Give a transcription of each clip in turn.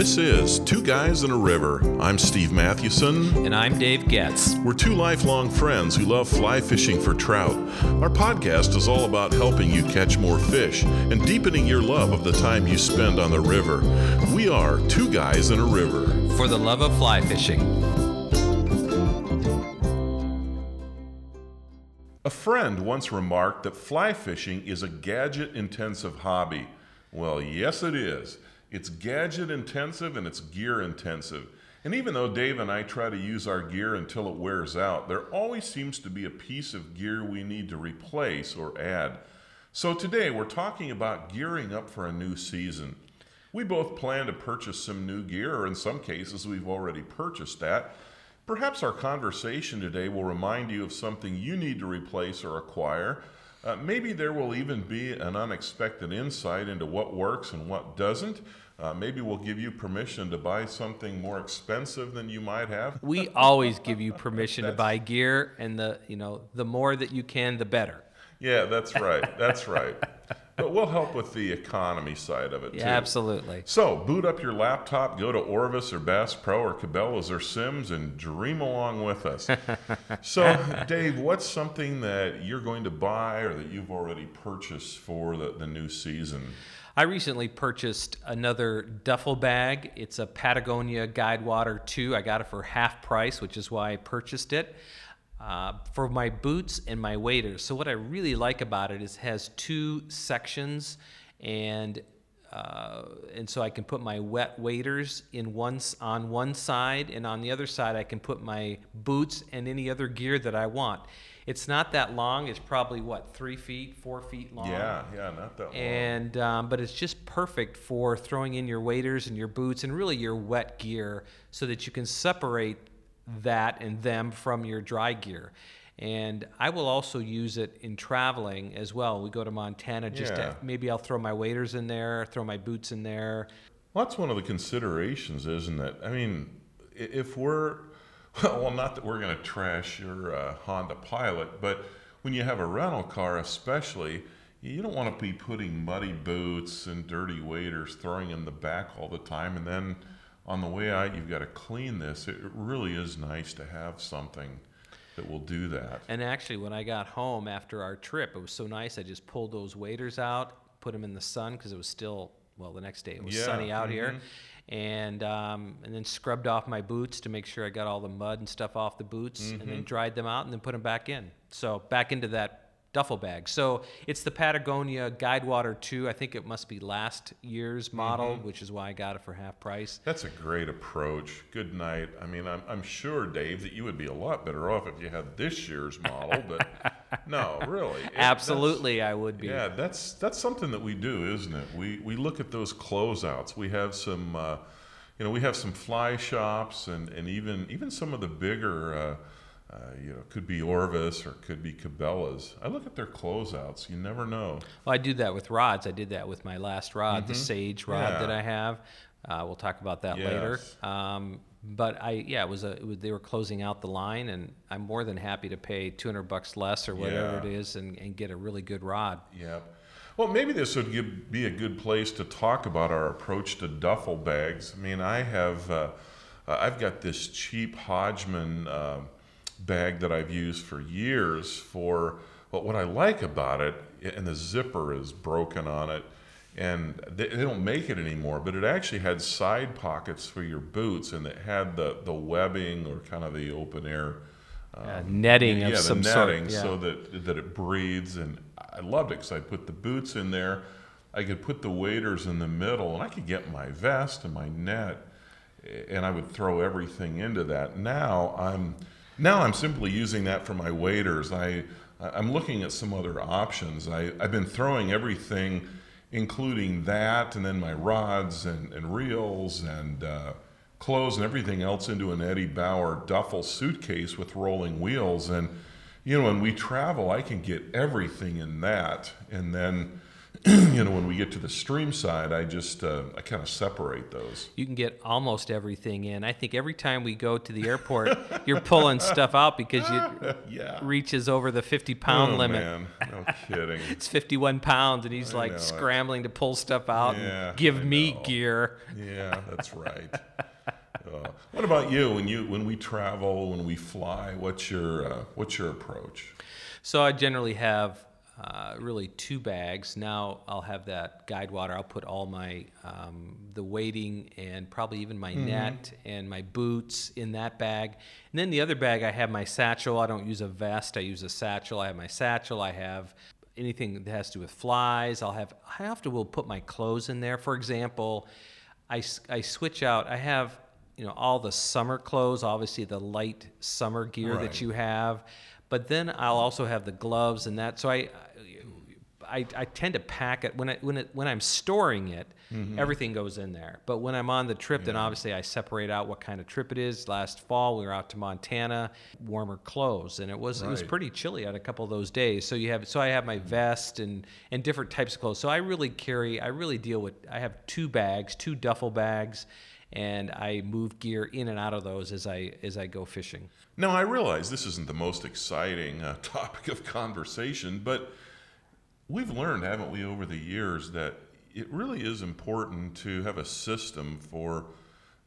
This is Two Guys in a River. I'm Steve Mathewson. And I'm Dave Getz. We're two lifelong friends who love fly fishing for trout. Our podcast is all about helping you catch more fish and deepening your love of the time you spend on the river. We are Two Guys in a River. For the love of fly fishing. A friend once remarked that fly fishing is a gadget intensive hobby. Well, yes, it is. It's gadget intensive and it's gear intensive. And even though Dave and I try to use our gear until it wears out, there always seems to be a piece of gear we need to replace or add. So today we're talking about gearing up for a new season. We both plan to purchase some new gear, or in some cases, we've already purchased that. Perhaps our conversation today will remind you of something you need to replace or acquire. Uh, maybe there will even be an unexpected insight into what works and what doesn't. Uh, maybe we'll give you permission to buy something more expensive than you might have. We always give you permission to buy gear, and the you know the more that you can, the better. Yeah, that's right. That's right. but we'll help with the economy side of it yeah, too. Absolutely. So boot up your laptop, go to Orvis or Bass Pro or Cabela's or Simms, and dream along with us. so, Dave, what's something that you're going to buy or that you've already purchased for the, the new season? I recently purchased another duffel bag. It's a Patagonia Guidewater 2. I got it for half price, which is why I purchased it. Uh, for my boots and my waders. So what I really like about it is it has two sections, and uh, and so I can put my wet waders in one on one side, and on the other side I can put my boots and any other gear that I want. It's not that long. It's probably what three feet, four feet long. Yeah, yeah, not that long. And um, but it's just perfect for throwing in your waders and your boots and really your wet gear, so that you can separate that and them from your dry gear. And I will also use it in traveling as well. We go to Montana, just Yeah. to, maybe I'll throw my waders in there, throw my boots in there. Well, that's one of the considerations, isn't it? I mean, if we're, well, not that we're going to trash your uh, Honda Pilot, but when you have a rental car, especially, you don't want to be putting muddy boots and dirty waders, throwing in the back all the time, and then on the way out, you've got to clean this. It really is nice to have something that will do that. And actually, when I got home after our trip, it was so nice. I just pulled those waders out, put them in the sun because it was still well the next day. It was Yeah, sunny out here, mhm. and um, and then scrubbed off my boots to make sure I got all the mud and stuff off the boots, and Mm-hmm. then dried them out and then put them back in. So back into that duffel bag. So it's the Patagonia Guidewater 2. I think it must be last year's model, Mm-hmm. which is why I got it for half price. That's a great approach. Good night. I mean, I'm, I'm sure, Dave, that you would be a lot better off if you had this year's model, but no, really. It- Absolutely, I would be. Yeah, that's that's something that we do, isn't it? We we look at those closeouts. We have some, uh, you know, we have some fly shops, and, and even even some of the bigger, uh, uh, you know, could be Orvis or could be Cabela's. I look at their closeouts. You never know. Well, I do that with rods. I did that with my last rod, the Sage rod Mm-hmm. Yeah. that I have. Uh, we'll talk about that later. Um, but I, yeah, it was a. It was, they were closing out the line, and I'm more than happy to pay 200 bucks less or whatever Yeah. it is, and, and get a really good rod. Yep. Well, maybe this would give, be a good place to talk about our approach to duffel bags. I mean, I have, uh, uh, I've got this cheap Hodgman uh, bag that I've used for years. For but what I like about it, and the zipper is broken on it, and they, they don't make it anymore. But it actually had side pockets for your boots, and it had the the webbing or kind of the open air. Uh, netting of yeah, some the sort, yeah. so that that it breathes, and I loved it because I put the boots in there. I could put the waders in the middle, and I could get my vest and my net, and I would throw everything into that. Now I'm now I'm simply using that for my waders. I I'm looking at some other options. I I've been throwing everything, including that, and then my rods and and reels and. Uh, clothes and everything else into an Eddie Bauer duffel suitcase with rolling wheels. And, you know, when we travel, I can get everything in that. And then you know, when we get to the stream side, I just uh, I kind of separate those. You can get almost everything in. I think every time we go to the airport, you're pulling stuff out because you Yeah. reaches over the 50 pound oh, limit. man, no kidding. It's 51 pounds, and he's I like know it. scrambling to pull stuff out Yeah, and give I me know. gear. Yeah, that's right. Uh, what about you? When you when we travel, when we fly, what's your uh, what's your approach? So I generally have uh, really two bags. Now I'll have that guide water. I'll put all my um, the weighting and probably even my net and my boots in that bag. And then the other bag, I have my satchel. I don't use a vest. I use a satchel. I have my satchel. I have anything that has to do with flies. I'll have. I often will put my clothes in there. For example, I I switch out. I have you know all the summer clothes, obviously the light summer gear Right. that you have, but then I'll also have the gloves and that. So I, I, I tend to pack it when I, when it when I'm storing it, Mm-hmm. everything goes in there. But when I'm on the trip, then obviously I separate out what kind of trip it is. Last fall we were out to Montana, warmer clothes, and it was it was pretty chilly on a couple of those days. So you have so I have my vest and and different types of clothes. So I really carry I really deal with I have two bags, two duffel bags, and I move gear in and out of those as I as I go fishing. Now, I realize this isn't the most exciting uh, topic of conversation, but we've learned, haven't we, over the years, that it really is important to have a system for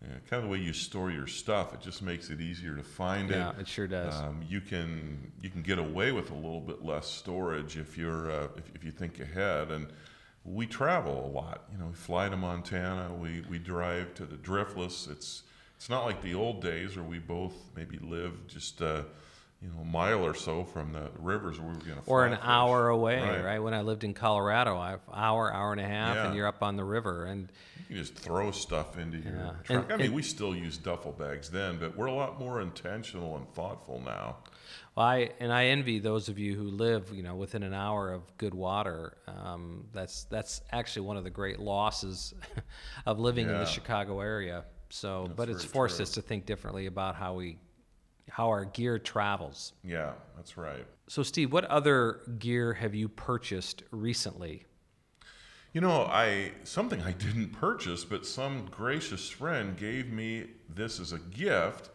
uh, kind of the way you store your stuff. It just makes it easier to find Yeah, it. it sure does. Um, you can you can get away with a little bit less storage if you're uh, if, if you think ahead. And we travel a lot. You know, we fly to Montana. We we drive to the Driftless. It's it's not like the old days where we both maybe lived just uh, you know a mile or so from the rivers we were going to or an hour away, Right. right. When I lived in Colorado, I hour, hour and a half, Yeah. and you're up on the river. And You can just throw stuff into your Yeah. truck. And- I mean, and- we still use duffel bags then, but we're a lot more intentional and thoughtful now. well, I and I envy those of you who live, you know, within an hour of good water. Um, that's that's actually one of the great losses of living in the Chicago area. So, but it's forced true. us to think differently about how we how our gear travels. Yeah, that's right. So, Steve, what other gear have you purchased recently? You know, I something I didn't purchase, but some gracious friend gave me this as a gift,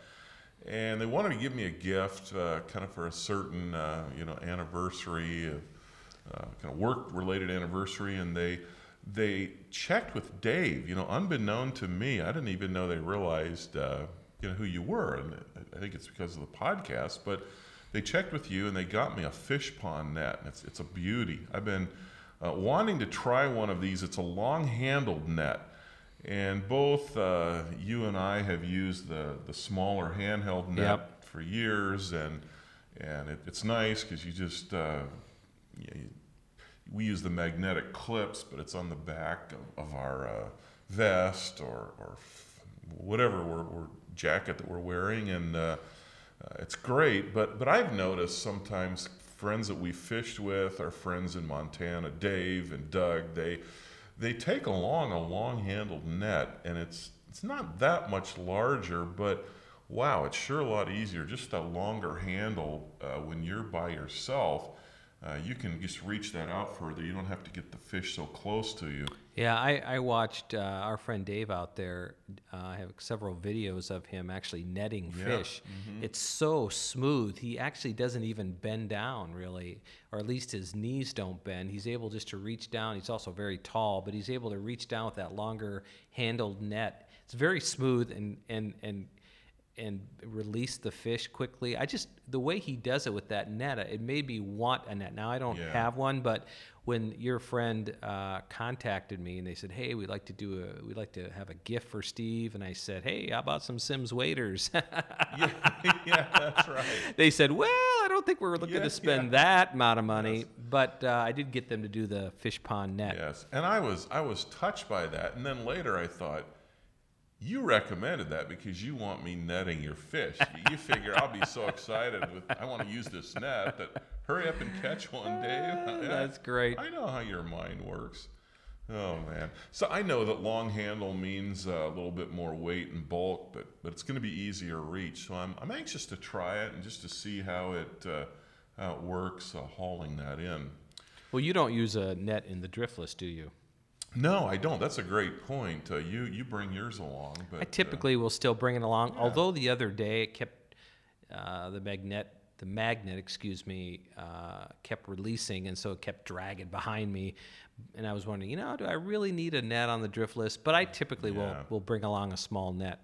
and they wanted to give me a gift, uh, kind of for a certain, uh, you know, anniversary, of, uh, kind of work-related anniversary, and they they checked with Dave. You know, unbeknown to me, I didn't even know they realized, uh, you know, who you were, and I- think it's because of the podcast, but. They checked with you and they got me a Fishpond net. And it's, it's a beauty. I've been uh, wanting to try one of these. It's a long handled net. And both uh, you and I have used the, the smaller handheld net Yep. for years. And, and it, it's nice because you just, uh, you- you- we use the magnetic clips, but it's on the back of, of our uh, vest or, or f- whatever we're, we're jacket that we're wearing. And uh, uh, it's great, but but I've noticed sometimes friends that we fished with, our friends in Montana, Dave and Doug, they they take along a long-handled net, and it's it's not that much larger, but wow, it's sure a lot easier. Just a longer handle uh, when you're by yourself. Uh, you can just reach that out further. You don't have to get the fish so close to you. Yeah, I, I watched uh, our friend Dave out there. Uh, I have several videos of him actually netting Yeah, fish. It's so smooth. He actually doesn't even bend down, really, or at least his knees don't bend. He's able just to reach down. He's also very tall, but he's able to reach down with that longer handled net. It's very smooth and and and and release the fish quickly. I just the way he does it with that net, it made me want a net. Now I don't Yeah. have one, but when your friend uh, contacted me and they said, "Hey, we'd like to do a, we'd like to have a gift for Steve," and I said, "Hey, how about some Simms waiters?" yeah, yeah, that's right. they said, "Well, I don't think we're looking Yeah, to spend yeah. that amount of money," but uh, I did get them to do the Fishpond net. Yes, and I was I was touched by that, and then later I thought, you recommended that because you want me netting your fish. you figure I'll be so excited with I want to use this net that hurry up and catch one, Dave. That's great. I know how your mind works. Oh man! So I know that long handle means uh, a little bit more weight and bulk, but but it's going to be easier reach. So I'm I'm anxious to try it and just to see how it uh, how it works uh, hauling that in. Well, you don't use a net in the driftless, do you? No, I don't. That's a great point. Uh, you you bring yours along, but I uh, typically will still bring it along. Yeah. Although the other day it kept uh, the magnet, the magnet, excuse me, uh, kept releasing, and so it kept dragging behind me. And I was wondering, you know, do I really need a net on the Driftless? But I typically will Yeah. will bring along a small net.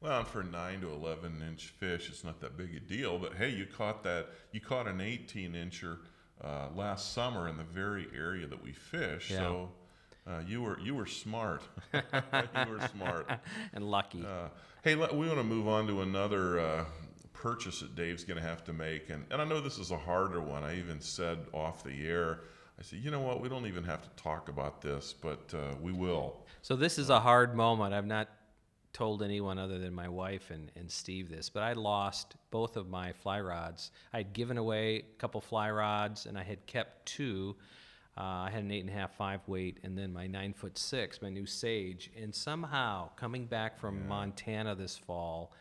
Well, for nine to eleven inch fish, it's not that big a deal. But hey, you caught that. You caught an eighteen incher uh, last summer in the very area that we fish. Yeah. So uh, you were you were smart. you were smart. and lucky. Uh, hey, let, we want to move on to another uh, purchase that Dave's going to have to make, and and I know this is a harder one. I even said off the air. I said, you know what? We don't even have to talk about this, but uh, we will. So this is a hard moment. I've not told anyone other than my wife and, and Steve this, but I lost both of my fly rods. I'd given away a couple fly rods and I had kept two. Uh, I had an eight and a half five weight and then my nine foot six, my new Sage. And somehow coming back from Montana this fall,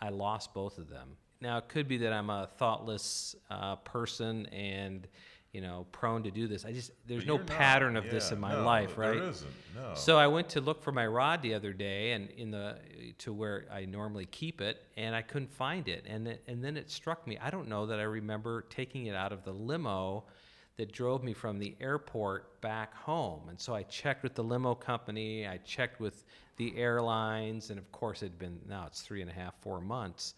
I lost both of them. Now it could be that I'm a thoughtless uh, person and you know prone to do this. I just there's no not. pattern of this in my no, life, right? There isn't. No. So I went to look for my rod the other day, and in the to where I normally keep it, and I couldn't find it. And it, and then it struck me. I don't know that I remember taking it out of the limo that drove me from the airport back home. And so I checked with the limo company. I checked with the airlines, and of course it'd been now it's three and a half, four months.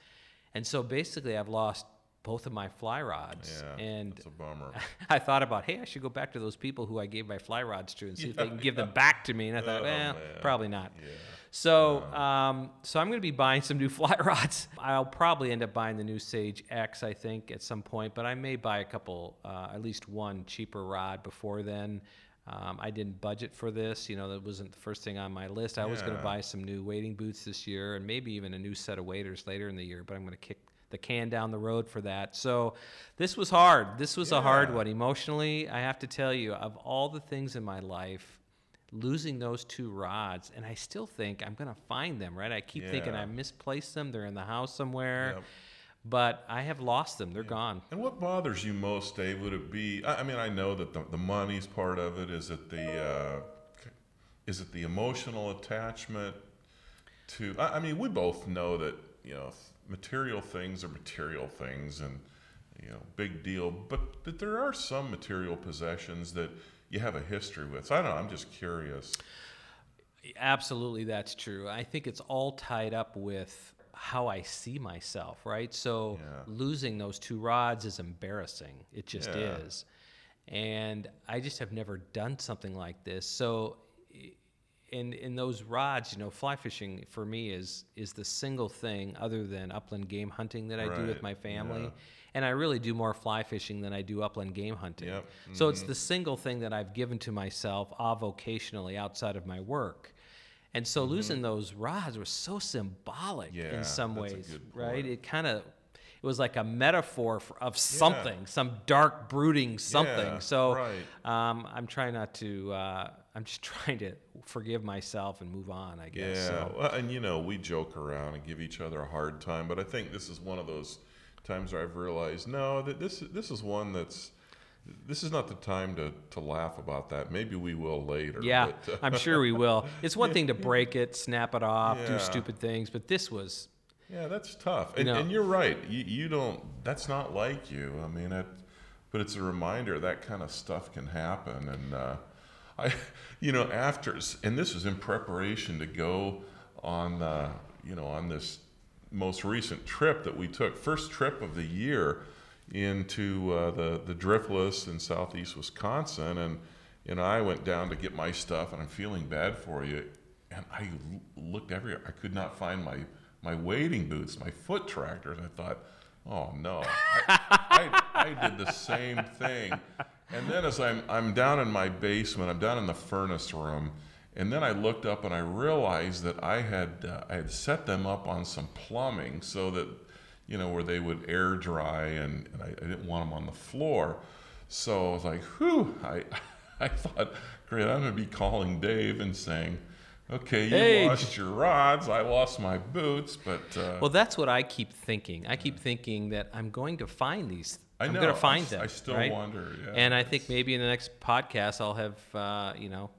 And so basically, I've lost both of my fly rods. yeah, and that's a bummer. I thought about, hey, I should go back to those people who I gave my fly rods to and see if they can give them back to me. And I thought, Oh, well, man. probably not. Yeah. So, um, so I'm going to be buying some new fly rods. I'll probably end up buying the new Sage X, I think, at some point. But I may buy a couple, uh, at least one cheaper rod before then. Um, I didn't budget for this. You know, that wasn't the first thing on my list. I was going to buy some new wading boots this year, and maybe even a new set of waders later in the year. But I'm going to kick the can down the road for that. So this was hard. This was a hard one emotionally. I have to tell you, of all the things in my life, losing those two rods, and I still think I'm going to find them. Right? I keep thinking I misplaced them. They're in the house somewhere, Yep. but I have lost them. They're gone. And what bothers you most, Dave? Would it be? I I mean, I know that the, the money's part of it. Is it the uh, is it the emotional attachment to? I, I mean, we both know that you know material things are material things, and you know, big deal. But but there are some material possessions that you have a history with. So I don't know. I'm just curious. Absolutely, that's true. I think it's all tied up with how I see myself, right? So Yeah. losing those two rods is embarrassing. It just Yeah. is. And I just have never done something like this. So in in those rods, you know, fly fishing for me is is the single thing other than upland game hunting that I do with my family. yeah. And I really do more fly fishing than I do upland game hunting. Yep, So it's the single thing that I've given to myself avocationally outside of my work. And so losing those rods was so symbolic Mm-hmm. Yeah, in some ways, right? It kind of it was like a metaphor for, of something, some dark brooding something. Yeah, so right. um, I'm trying not to. Uh, I'm just trying to forgive myself and move on. I guess. Yeah, So, well, and you know, we joke around and give each other a hard time, but I think this is one of those times where I've realized no, that this this is one that's this is not the time to, to laugh about that. Maybe we will later. yeah, but, uh, I'm sure we will. It's one thing to break it, snap it off, do stupid things, but this was yeah, that's tough. And, know- and you're right. You, you don't. That's not like you. I mean, it, but it's a reminder that kind of stuff can happen. And uh, I, you know, after and this was in preparation to go on, uh, you know, on this most recent trip that we took, first trip of the year into uh, the the Driftless in southeast Wisconsin, and and I went down to get my stuff, and I'm feeling bad for you, and I looked everywhere. I could not find my my wading boots, my foot tractors. I thought, oh no, I, I, I did the same thing. And then as I'm I'm down in my basement, I'm down in the furnace room. And then I looked up and I realized that I had uh, I had set them up on some plumbing so that you know where they would air dry and, and I, I didn't want them on the floor. So I was like, whew, I I thought, great, I'm gonna be calling Dave and saying, okay, you Hey. lost your rods, I lost my boots, but uh, Well, that's what I keep thinking. I keep thinking that I'm going to find these I I'm know. gonna find s- them. I still right? wonder, yeah. And I think maybe in the next podcast, I'll have, uh, you know,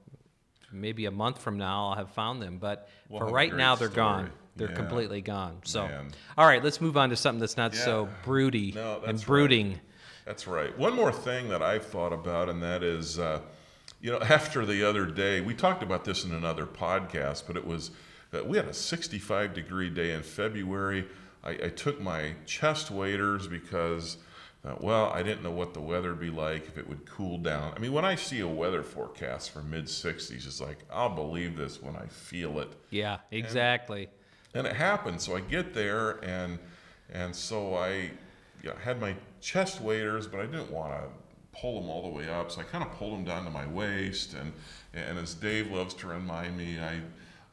maybe a month from now, I'll have found them. But We'll for right now, they're story. gone. They're Yeah. completely gone. So, Man. all right, let's move on to something that's not so broody No, and that's right. brooding. That's right. One more thing that I've thought about, and that is, uh, you know, after the other day, we talked about this in another podcast, but it was, uh, we had a 65 degree day in February. I, I took my chest waders because, uh, well, I didn't know what the weather would be like, if it would cool down. I mean, when I see a weather forecast for mid 60s, it's like, I'll believe this when I feel it. Yeah, exactly. And it happened. So I get there, and and so I you know, had my chest waders, but I didn't want to pull them all the way up. So I kind of pulled them down to my waist. And and as Dave loves to remind me, I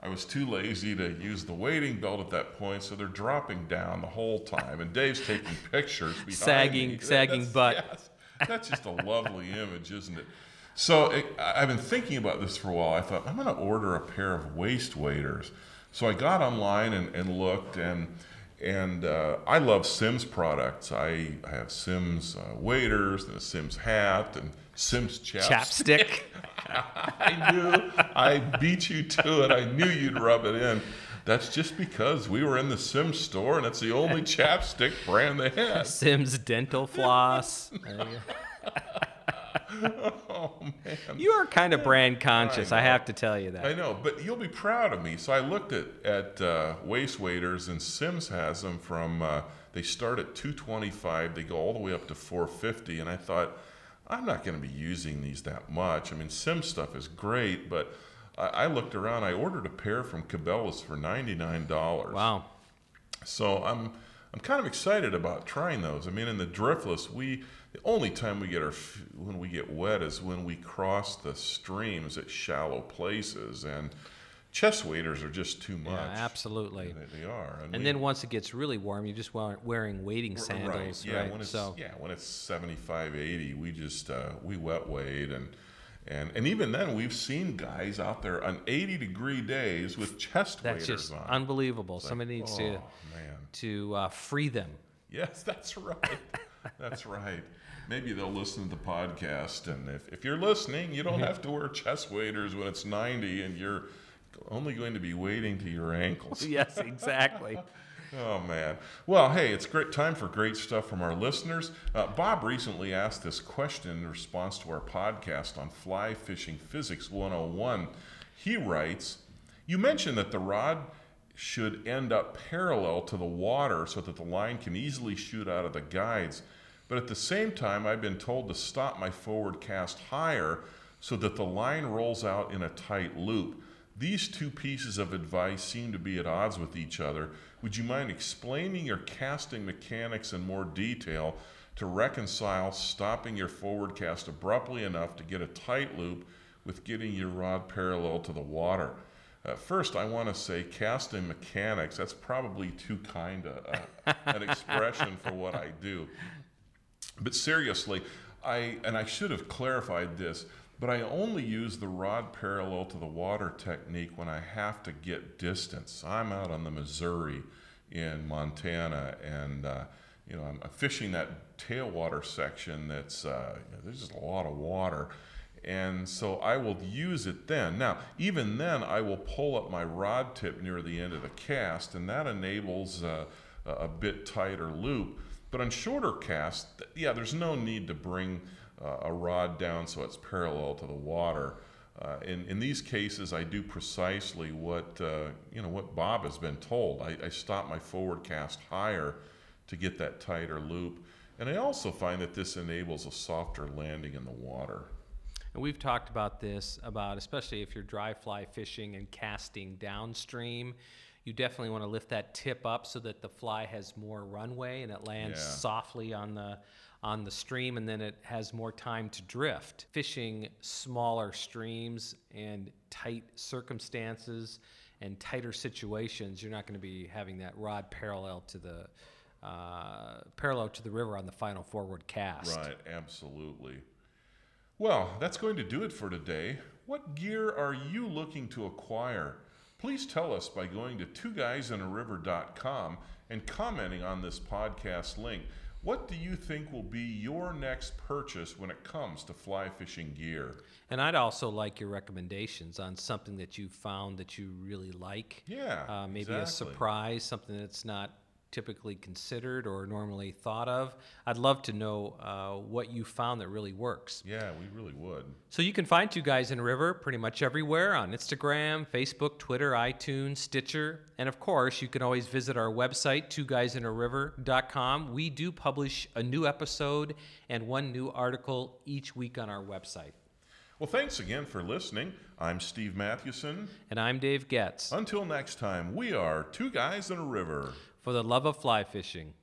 I was too lazy to use the waiting belt at that point, so they're dropping down the whole time. And Dave's taking pictures Sagging- me. sagging That's- butt. yes. that's just a lovely image, isn't it? So it, I- I've been thinking about this for a while. I thought I'm going to order a pair of waist waders. So I got online and, and looked, and and uh, I love Simms products. I, I have Simms uh, waders and a Simms hat and Simms chapstick. Chapstick. I knew I beat you to it. I knew you'd rub it in. That's just because we were in the Simms store, and it's the only chapstick brand they had. Simms dental floss. Oh man. you are kind of brand conscious. I, know. have to tell you that. I know, but you'll be proud of me. So I looked at at uh, waist waders, and Simms has them from. Uh, they start at 225. They go all the way up to 450, and I thought, I'm not going to be using these that much. I mean, Sim stuff is great, but I, I looked around. I ordered a pair from Cabela's for $99. Wow. So I'm I'm kind of excited about trying those. I mean, in the driftless, we the only time we get our when we get wet is when we cross the streams at shallow places, and chest waders are just too much. Yeah, absolutely. They, they are. And we- then once it gets really warm, you're just wearing wading sandals, right? Yeah, when it's so yeah when it's 75, 80, we just uh, we wet wade and. And, and even then, we've seen guys out there on 80 degree days with chest that's waders just on. unbelievable. Somebody needs oh, to man. to uh, free them. Yes, that's right. that's right. Maybe they'll listen to the podcast, and if, if you're listening, you don't have to wear chest waders when it's 90 and you're only going to be wading to your ankles. yes, exactly. Oh, man. Well, hey, it's great time for great stuff from our listeners. Uh, Bob recently asked this question in response to our podcast on fly fishing physics 101. He writes You mentioned that the rod should end up parallel to the water so that the line can easily shoot out of the guides. But at the same time, I've been told to stop my forward cast higher so that the line rolls out in a tight loop. These two pieces of advice seem to be at odds with each other. Would you mind explaining your casting mechanics in more detail to reconcile stopping your forward cast abruptly enough to get a tight loop with getting your rod parallel to the water? Uh, first, I want to say casting mechanics, that's probably too kind of a, an expression for what I do. But seriously, I and I should have clarified this, but I only use the rod parallel to the water technique when I have to get distance. I'm out on the Missouri in Montana, and uh, you know I'm, fishing that tailwater section. That's uh, you know, there's just a lot of water, and so I will use it then. Now, even then, I will pull up my rod tip near the end of the cast, and that enables uh, a bit tighter loop. But on shorter casts, yeah, there's no need to bring a rod down so it's parallel to the water. Uh, in, in these cases, I do precisely what uh, you know what Bob has been told. I, I stop my forward cast higher to get that tighter loop, and I also find that this enables a softer landing in the water. And we've talked about this about especially if you're dry fly fishing and casting downstream, you definitely want to lift that tip up so that the fly has more runway and it lands Yeah. softly on the on the stream and then it has more time to drift. Fishing smaller streams and tight circumstances and tighter situations, you're not going to be having that rod parallel to the uh, parallel to the river on the final forward cast. Right, absolutely. Well, that's going to do it for today. What gear are you looking to acquire? Please tell us by going to two guysinaRiver.com and commenting on this podcast link. What do you think will be your next purchase when it comes to fly fishing gear? And I'd also like your recommendations on something that you found that you really like. Yeah, Uh, maybe a surprise, something that's not typically considered or normally thought of. I'd love to know uh, what you found that really works. Yeah, we really would. So you can find Two Guys in a River pretty much everywhere on Instagram, Facebook, Twitter, iTunes, Stitcher, and of course, you can always visit our website, twoguysinaRiver.com. We do publish a new episode and one new article each week on our website. Well, thanks again for listening. I'm Steve Mathewson. And I'm Dave Getz. Until next time, we are Two Guys in a River. For the love of fly fishing.